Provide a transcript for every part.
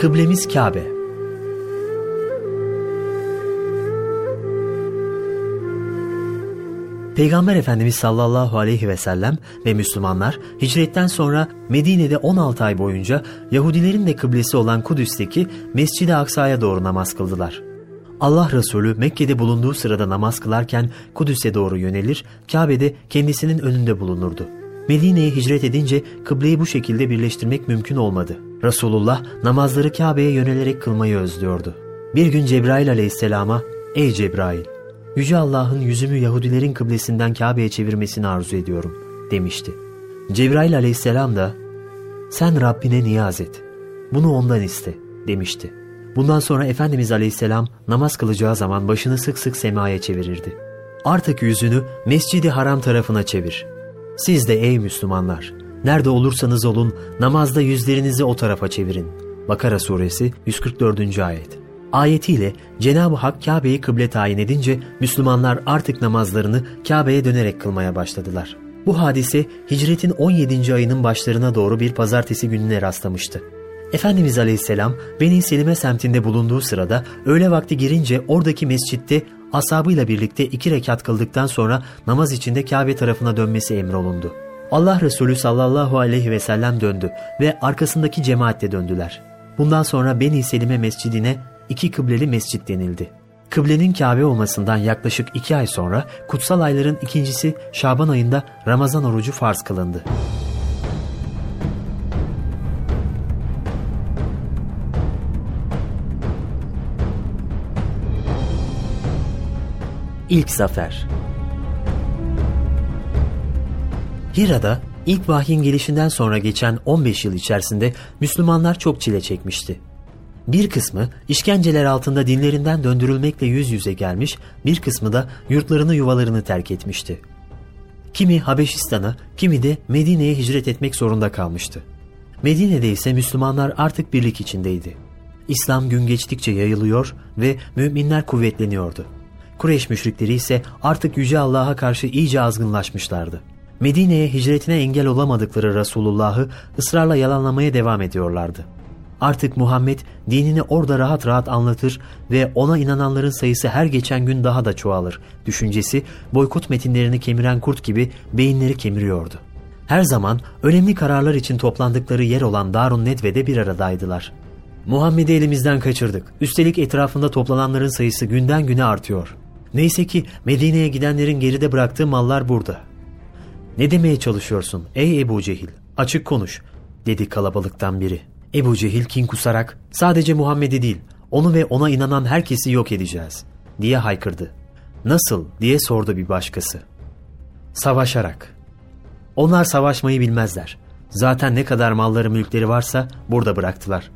Kıblemiz Kabe. Peygamber Efendimiz sallallahu aleyhi ve sellem ve Müslümanlar hicretten sonra Medine'de 16 ay boyunca Yahudilerin de kıblesi olan Kudüs'teki Mescid-i Aksa'ya doğru namaz kıldılar. Allah Resulü Mekke'de bulunduğu sırada namaz kılarken Kudüs'e doğru yönelir, Kabe'de kendisinin önünde bulunurdu. Medine'ye hicret edince kıbleyi bu şekilde birleştirmek mümkün olmadı. Resulullah namazları Kabe'ye yönelerek kılmayı özlüyordu. Bir gün Cebrail aleyhisselama, ''Ey Cebrail, Yüce Allah'ın yüzümü Yahudilerin kıblesinden Kabe'ye çevirmesini arzu ediyorum.'' demişti. Cebrail aleyhisselam da, ''Sen Rabbine niyaz et, bunu ondan iste.'' demişti. Bundan sonra Efendimiz aleyhisselam namaz kılacağı zaman başını sık sık semaya çevirirdi. Artık yüzünü Mescidi Haram tarafına çevir. Siz de ey Müslümanlar, nerede olursanız olun namazda yüzlerinizi o tarafa çevirin. Bakara suresi 144. ayet. Ayetiyle Cenab-ı Hak Kabe'yi kıble tayin edince Müslümanlar artık namazlarını Kabe'ye dönerek kılmaya başladılar. Bu hadise hicretin 17. ayının başlarına doğru bir pazartesi gününe rastlamıştı. Efendimiz Aleyhisselam Beni Selime semtinde bulunduğu sırada öğle vakti girince oradaki mescitte asabıyla birlikte iki rekat kıldıktan sonra namaz içinde Kabe tarafına dönmesi emrolundu. Allah Resulü sallallahu aleyhi ve sellem döndü ve arkasındaki cemaatle döndüler. Bundan sonra Beni Selime mescidine iki kıbleli mescit denildi. Kıblenin Kabe olmasından yaklaşık iki ay sonra kutsal ayların ikincisi Şaban ayında Ramazan orucu farz kılındı. İlk Zafer Hira'da ilk vahyin gelişinden sonra geçen 15 yıl içerisinde Müslümanlar çok çile çekmişti. Bir kısmı işkenceler altında dinlerinden döndürülmekle yüz yüze gelmiş, bir kısmı da yurtlarını yuvalarını terk etmişti. Kimi Habeşistan'a, kimi de Medine'ye hicret etmek zorunda kalmıştı. Medine'de ise Müslümanlar artık birlik içindeydi. İslam gün geçtikçe yayılıyor ve müminler kuvvetleniyordu. Kureyş müşrikleri ise artık Yüce Allah'a karşı iyice azgınlaşmışlardı. Medine'ye hicretine engel olamadıkları Resulullah'ı ısrarla yalanlamaya devam ediyorlardı. Artık Muhammed dinini orada rahat rahat anlatır ve ona inananların sayısı her geçen gün daha da çoğalır. Düşüncesi boykot metinlerini kemiren kurt gibi beyinleri kemiriyordu. Her zaman önemli kararlar için toplandıkları yer olan Darun Nedve'de bir aradaydılar. Muhammed'i elimizden kaçırdık. Üstelik etrafında toplananların sayısı günden güne artıyor. Neyse ki Medine'ye gidenlerin geride bıraktığı mallar burada. Ne demeye çalışıyorsun ey Ebu Cehil? Açık konuş dedi kalabalıktan biri. Ebu Cehil kin kusarak sadece Muhammed'i değil onu ve ona inanan herkesi yok edeceğiz diye haykırdı. Nasıl diye sordu bir başkası. Savaşarak. Onlar savaşmayı bilmezler. Zaten ne kadar malları mülkleri varsa burada bıraktılar.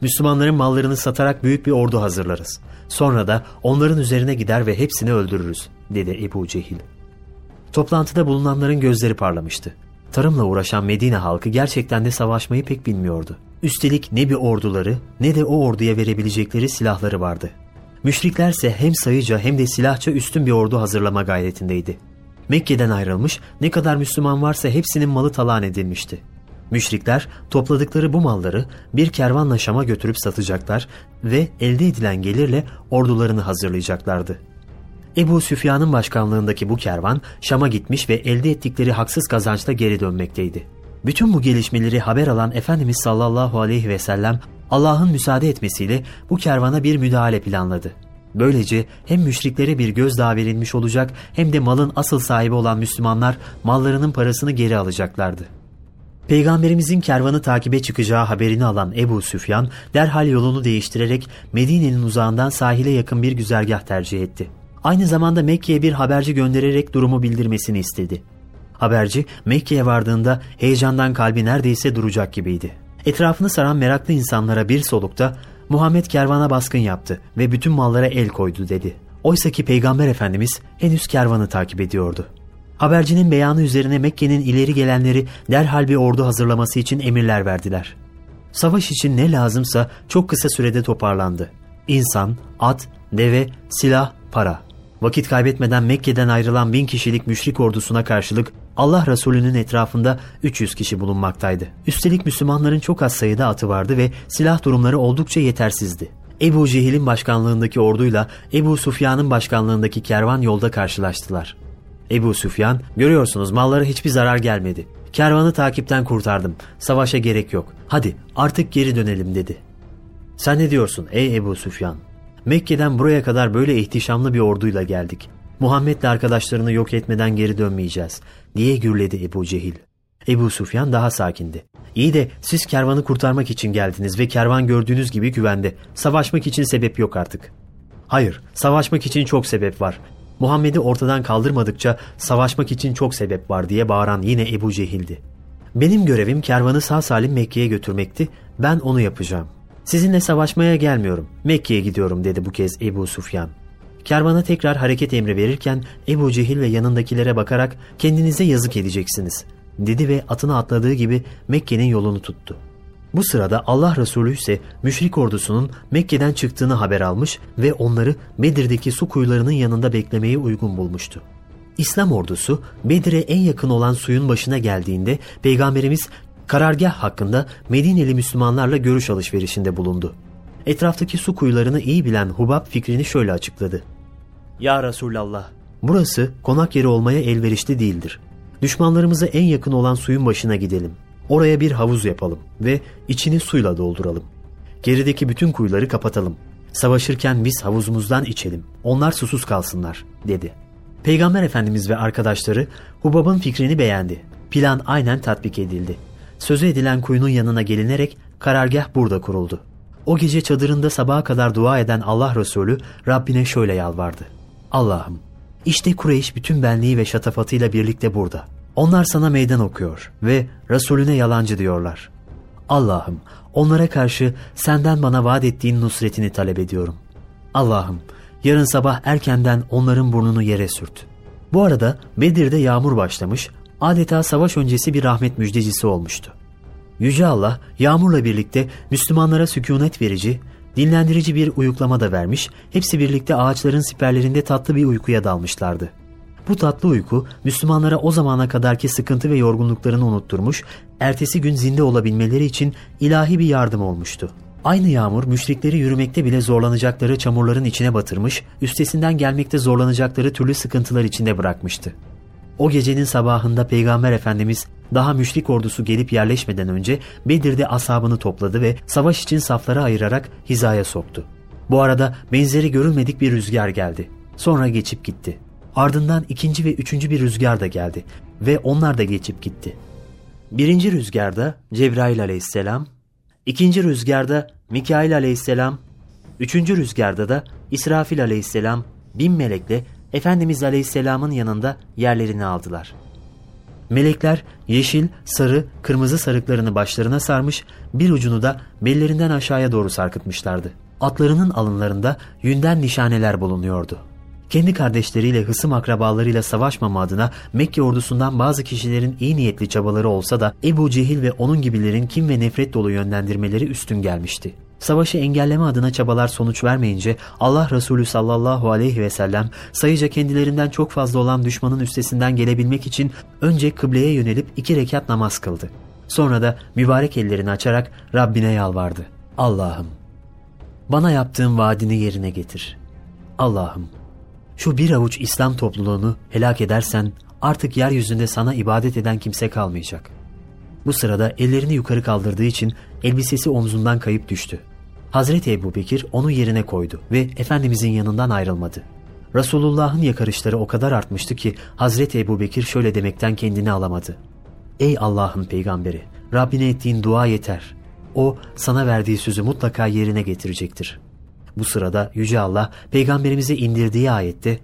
Müslümanların mallarını satarak büyük bir ordu hazırlarız. Sonra da onların üzerine gider ve hepsini öldürürüz, dedi Ebu Cehil. Toplantıda bulunanların gözleri parlamıştı. Tarımla uğraşan Medine halkı gerçekten de savaşmayı pek bilmiyordu. Üstelik ne bir orduları ne de o orduya verebilecekleri silahları vardı. Müşriklerse hem sayıca hem de silahça üstün bir ordu hazırlama gayretindeydi. Mekke'den ayrılmış ne kadar Müslüman varsa hepsinin malı talan edilmişti. Müşrikler topladıkları bu malları bir kervanla Şam'a götürüp satacaklar ve elde edilen gelirle ordularını hazırlayacaklardı. Ebu Süfyan'ın başkanlığındaki bu kervan Şam'a gitmiş ve elde ettikleri haksız kazançla geri dönmekteydi. Bütün bu gelişmeleri haber alan Efendimiz sallallahu aleyhi ve sellem Allah'ın müsaade etmesiyle bu kervana bir müdahale planladı. Böylece hem müşriklere bir gözdağı verilmiş olacak hem de malın asıl sahibi olan Müslümanlar mallarının parasını geri alacaklardı. Peygamberimizin kervanı takibe çıkacağı haberini alan Ebu Süfyan derhal yolunu değiştirerek Medine'nin uzağından sahile yakın bir güzergah tercih etti. Aynı zamanda Mekke'ye bir haberci göndererek durumu bildirmesini istedi. Haberci Mekke'ye vardığında heyecandan kalbi neredeyse duracak gibiydi. Etrafını saran meraklı insanlara bir solukta Muhammed kervana baskın yaptı ve bütün mallara el koydu dedi. Oysa ki Peygamber Efendimiz henüz kervanı takip ediyordu. Habercinin beyanı üzerine Mekke'nin ileri gelenleri derhal bir ordu hazırlaması için emirler verdiler. Savaş için ne lazımsa çok kısa sürede toparlandı. İnsan, at, deve, silah, para. Vakit kaybetmeden Mekke'den ayrılan bin kişilik müşrik ordusuna karşılık Allah Resulü'nün etrafında 300 kişi bulunmaktaydı. Üstelik Müslümanların çok az sayıda atı vardı ve silah durumları oldukça yetersizdi. Ebu Cehil'in başkanlığındaki orduyla Ebu Sufyan'ın başkanlığındaki kervan yolda karşılaştılar. Ebu Süfyan, görüyorsunuz mallara hiçbir zarar gelmedi. Kervanı takipten kurtardım. Savaşa gerek yok. Hadi artık geri dönelim dedi. Sen ne diyorsun ey Ebu Süfyan? Mekke'den buraya kadar böyle ihtişamlı bir orduyla geldik. Muhammed'le arkadaşlarını yok etmeden geri dönmeyeceğiz diye gürledi Ebu Cehil. Ebu Sufyan daha sakindi. İyi de siz kervanı kurtarmak için geldiniz ve kervan gördüğünüz gibi güvende. Savaşmak için sebep yok artık. Hayır, savaşmak için çok sebep var. Muhammed'i ortadan kaldırmadıkça savaşmak için çok sebep var diye bağıran yine Ebu Cehil'di. Benim görevim kervanı sağ salim Mekke'ye götürmekti. Ben onu yapacağım. Sizinle savaşmaya gelmiyorum. Mekke'ye gidiyorum dedi bu kez Ebu Sufyan. Kervana tekrar hareket emri verirken Ebu Cehil ve yanındakilere bakarak kendinize yazık edeceksiniz dedi ve atına atladığı gibi Mekke'nin yolunu tuttu. Bu sırada Allah Resulü ise müşrik ordusunun Mekke'den çıktığını haber almış ve onları Bedir'deki su kuyularının yanında beklemeyi uygun bulmuştu. İslam ordusu Bedir'e en yakın olan suyun başına geldiğinde Peygamberimiz karargah hakkında Medineli Müslümanlarla görüş alışverişinde bulundu. Etraftaki su kuyularını iyi bilen Hubab fikrini şöyle açıkladı. Ya Resulallah, burası konak yeri olmaya elverişli değildir. Düşmanlarımıza en yakın olan suyun başına gidelim. Oraya bir havuz yapalım ve içini suyla dolduralım. Gerideki bütün kuyuları kapatalım. Savaşırken biz havuzumuzdan içelim. Onlar susuz kalsınlar, dedi. Peygamber Efendimiz ve arkadaşları Hubab'ın fikrini beğendi. Plan aynen tatbik edildi. Sözü edilen kuyunun yanına gelinerek karargah burada kuruldu. O gece çadırında sabaha kadar dua eden Allah Resulü Rabbine şöyle yalvardı. Allah'ım işte Kureyş bütün benliği ve şatafatıyla birlikte burada. Onlar sana meydan okuyor ve Resulüne yalancı diyorlar. Allah'ım onlara karşı senden bana vaat ettiğin nusretini talep ediyorum. Allah'ım yarın sabah erkenden onların burnunu yere sürt. Bu arada Bedir'de yağmur başlamış, adeta savaş öncesi bir rahmet müjdecisi olmuştu. Yüce Allah yağmurla birlikte Müslümanlara sükunet verici, dinlendirici bir uyuklama da vermiş, hepsi birlikte ağaçların siperlerinde tatlı bir uykuya dalmışlardı. Bu tatlı uyku Müslümanlara o zamana kadarki sıkıntı ve yorgunluklarını unutturmuş, ertesi gün zinde olabilmeleri için ilahi bir yardım olmuştu. Aynı yağmur müşrikleri yürümekte bile zorlanacakları çamurların içine batırmış, üstesinden gelmekte zorlanacakları türlü sıkıntılar içinde bırakmıştı. O gecenin sabahında Peygamber Efendimiz daha müşrik ordusu gelip yerleşmeden önce Bedir'de asabını topladı ve savaş için saflara ayırarak hizaya soktu. Bu arada benzeri görülmedik bir rüzgar geldi. Sonra geçip gitti. Ardından ikinci ve üçüncü bir rüzgar da geldi ve onlar da geçip gitti. Birinci rüzgarda Cebrail aleyhisselam, ikinci rüzgarda Mikail aleyhisselam, üçüncü rüzgarda da İsrafil aleyhisselam bin melekle Efendimiz aleyhisselamın yanında yerlerini aldılar. Melekler yeşil, sarı, kırmızı sarıklarını başlarına sarmış, bir ucunu da bellerinden aşağıya doğru sarkıtmışlardı. Atlarının alınlarında yünden nişaneler bulunuyordu. Kendi kardeşleriyle hısım akrabalarıyla savaşmama adına Mekke ordusundan bazı kişilerin iyi niyetli çabaları olsa da Ebu Cehil ve onun gibilerin kim ve nefret dolu yönlendirmeleri üstün gelmişti. Savaşı engelleme adına çabalar sonuç vermeyince Allah Resulü sallallahu aleyhi ve sellem sayıca kendilerinden çok fazla olan düşmanın üstesinden gelebilmek için önce kıbleye yönelip iki rekat namaz kıldı. Sonra da mübarek ellerini açarak Rabbine yalvardı. Allah'ım bana yaptığın vaadini yerine getir. Allah'ım şu bir avuç İslam topluluğunu helak edersen artık yeryüzünde sana ibadet eden kimse kalmayacak. Bu sırada ellerini yukarı kaldırdığı için elbisesi omzundan kayıp düştü. Hazreti Ebu Bekir onu yerine koydu ve Efendimizin yanından ayrılmadı. Resulullah'ın yakarışları o kadar artmıştı ki Hazreti Ebu Bekir şöyle demekten kendini alamadı. Ey Allah'ın peygamberi, Rabbine ettiğin dua yeter. O sana verdiği sözü mutlaka yerine getirecektir. Bu sırada Yüce Allah peygamberimize indirdiği ayette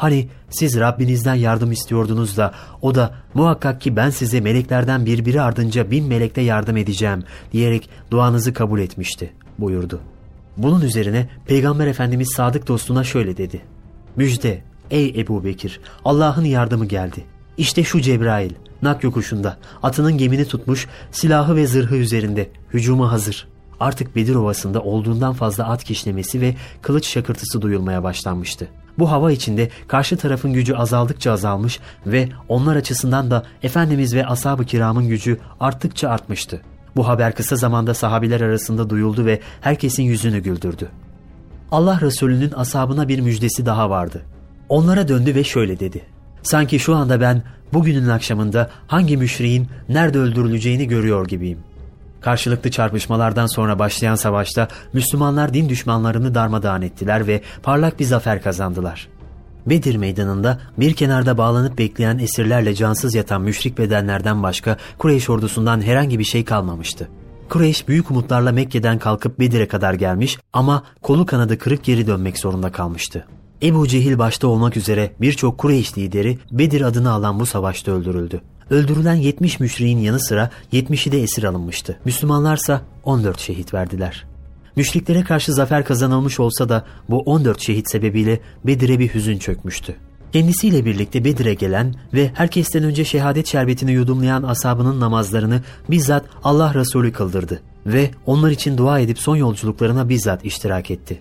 Hani siz Rabbinizden yardım istiyordunuz da o da muhakkak ki ben size meleklerden birbiri ardınca bin melekte yardım edeceğim diyerek duanızı kabul etmişti buyurdu. Bunun üzerine Peygamber Efendimiz sadık dostuna şöyle dedi. Müjde ey Ebu Bekir Allah'ın yardımı geldi. İşte şu Cebrail nak yokuşunda atının gemini tutmuş silahı ve zırhı üzerinde hücuma hazır. Artık Bedir Ovası'nda olduğundan fazla at kişnemesi ve kılıç şakırtısı duyulmaya başlanmıştı. Bu hava içinde karşı tarafın gücü azaldıkça azalmış ve onlar açısından da Efendimiz ve ashab-ı kiramın gücü arttıkça artmıştı. Bu haber kısa zamanda sahabiler arasında duyuldu ve herkesin yüzünü güldürdü. Allah Resulü'nün ashabına bir müjdesi daha vardı. Onlara döndü ve şöyle dedi. Sanki şu anda ben bugünün akşamında hangi müşriğin nerede öldürüleceğini görüyor gibiyim. Karşılıklı çarpışmalardan sonra başlayan savaşta Müslümanlar din düşmanlarını darmadağın ettiler ve parlak bir zafer kazandılar. Bedir meydanında bir kenarda bağlanıp bekleyen esirlerle cansız yatan müşrik bedenlerden başka Kureyş ordusundan herhangi bir şey kalmamıştı. Kureyş büyük umutlarla Mekke'den kalkıp Bedir'e kadar gelmiş ama kolu kanadı kırık geri dönmek zorunda kalmıştı. Ebu Cehil başta olmak üzere birçok Kureyş lideri Bedir adını alan bu savaşta öldürüldü. Öldürülen 70 müşriğin yanı sıra 70'i de esir alınmıştı. Müslümanlarsa 14 şehit verdiler. Müşriklere karşı zafer kazanılmış olsa da bu 14 şehit sebebiyle Bedir'e bir hüzün çökmüştü. Kendisiyle birlikte Bedir'e gelen ve herkesten önce şehadet şerbetini yudumlayan asabının namazlarını bizzat Allah Resulü kıldırdı ve onlar için dua edip son yolculuklarına bizzat iştirak etti.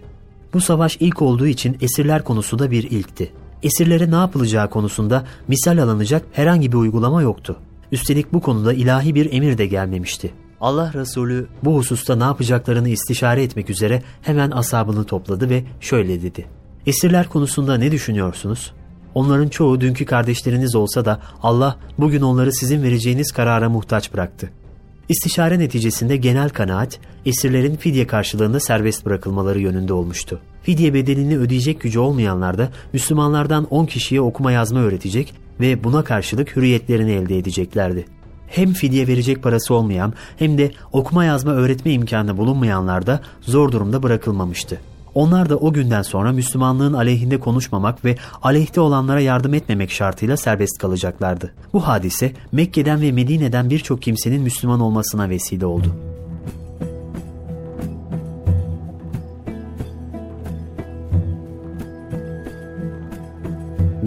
Bu savaş ilk olduğu için esirler konusu da bir ilkti. Esirlere ne yapılacağı konusunda misal alınacak herhangi bir uygulama yoktu. Üstelik bu konuda ilahi bir emir de gelmemişti. Allah Resulü bu hususta ne yapacaklarını istişare etmek üzere hemen asabını topladı ve şöyle dedi. Esirler konusunda ne düşünüyorsunuz? Onların çoğu dünkü kardeşleriniz olsa da Allah bugün onları sizin vereceğiniz karara muhtaç bıraktı. İstişare neticesinde genel kanaat esirlerin fidye karşılığında serbest bırakılmaları yönünde olmuştu. Fidye bedelini ödeyecek gücü olmayanlar da Müslümanlardan 10 kişiye okuma yazma öğretecek ve buna karşılık hürriyetlerini elde edeceklerdi. Hem fidye verecek parası olmayan hem de okuma yazma öğretme imkanı bulunmayanlar da zor durumda bırakılmamıştı. Onlar da o günden sonra Müslümanlığın aleyhinde konuşmamak ve aleyhte olanlara yardım etmemek şartıyla serbest kalacaklardı. Bu hadise Mekke'den ve Medine'den birçok kimsenin Müslüman olmasına vesile oldu.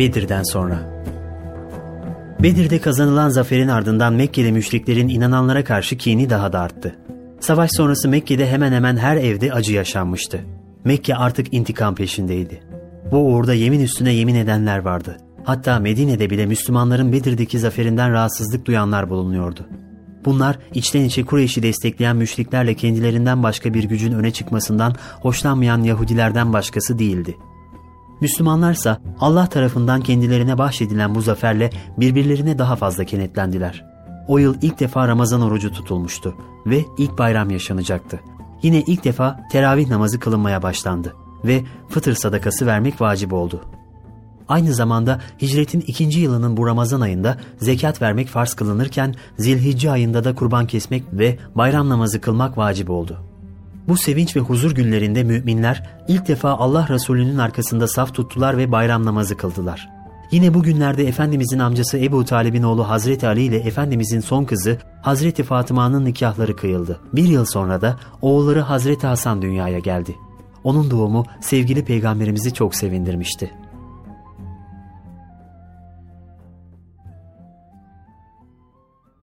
Bedir'den sonra Bedir'de kazanılan zaferin ardından Mekkeli müşriklerin inananlara karşı kini daha da arttı. Savaş sonrası Mekke'de hemen hemen her evde acı yaşanmıştı. Mekke artık intikam peşindeydi. Bu uğurda yemin üstüne yemin edenler vardı. Hatta Medine'de bile Müslümanların Bedir'deki zaferinden rahatsızlık duyanlar bulunuyordu. Bunlar içten içe Kureyş'i destekleyen müşriklerle kendilerinden başka bir gücün öne çıkmasından hoşlanmayan Yahudilerden başkası değildi. Müslümanlarsa Allah tarafından kendilerine bahşedilen bu zaferle birbirlerine daha fazla kenetlendiler. O yıl ilk defa Ramazan orucu tutulmuştu ve ilk bayram yaşanacaktı. Yine ilk defa teravih namazı kılınmaya başlandı ve fıtır sadakası vermek vacip oldu. Aynı zamanda hicretin ikinci yılının bu Ramazan ayında zekat vermek farz kılınırken zilhicce ayında da kurban kesmek ve bayram namazı kılmak vacip oldu. Bu sevinç ve huzur günlerinde müminler ilk defa Allah Resulü'nün arkasında saf tuttular ve bayram namazı kıldılar. Yine bu günlerde Efendimizin amcası Ebu Talib'in oğlu Hazreti Ali ile Efendimizin son kızı Hazreti Fatıma'nın nikahları kıyıldı. Bir yıl sonra da oğulları Hazreti Hasan dünyaya geldi. Onun doğumu sevgili peygamberimizi çok sevindirmişti.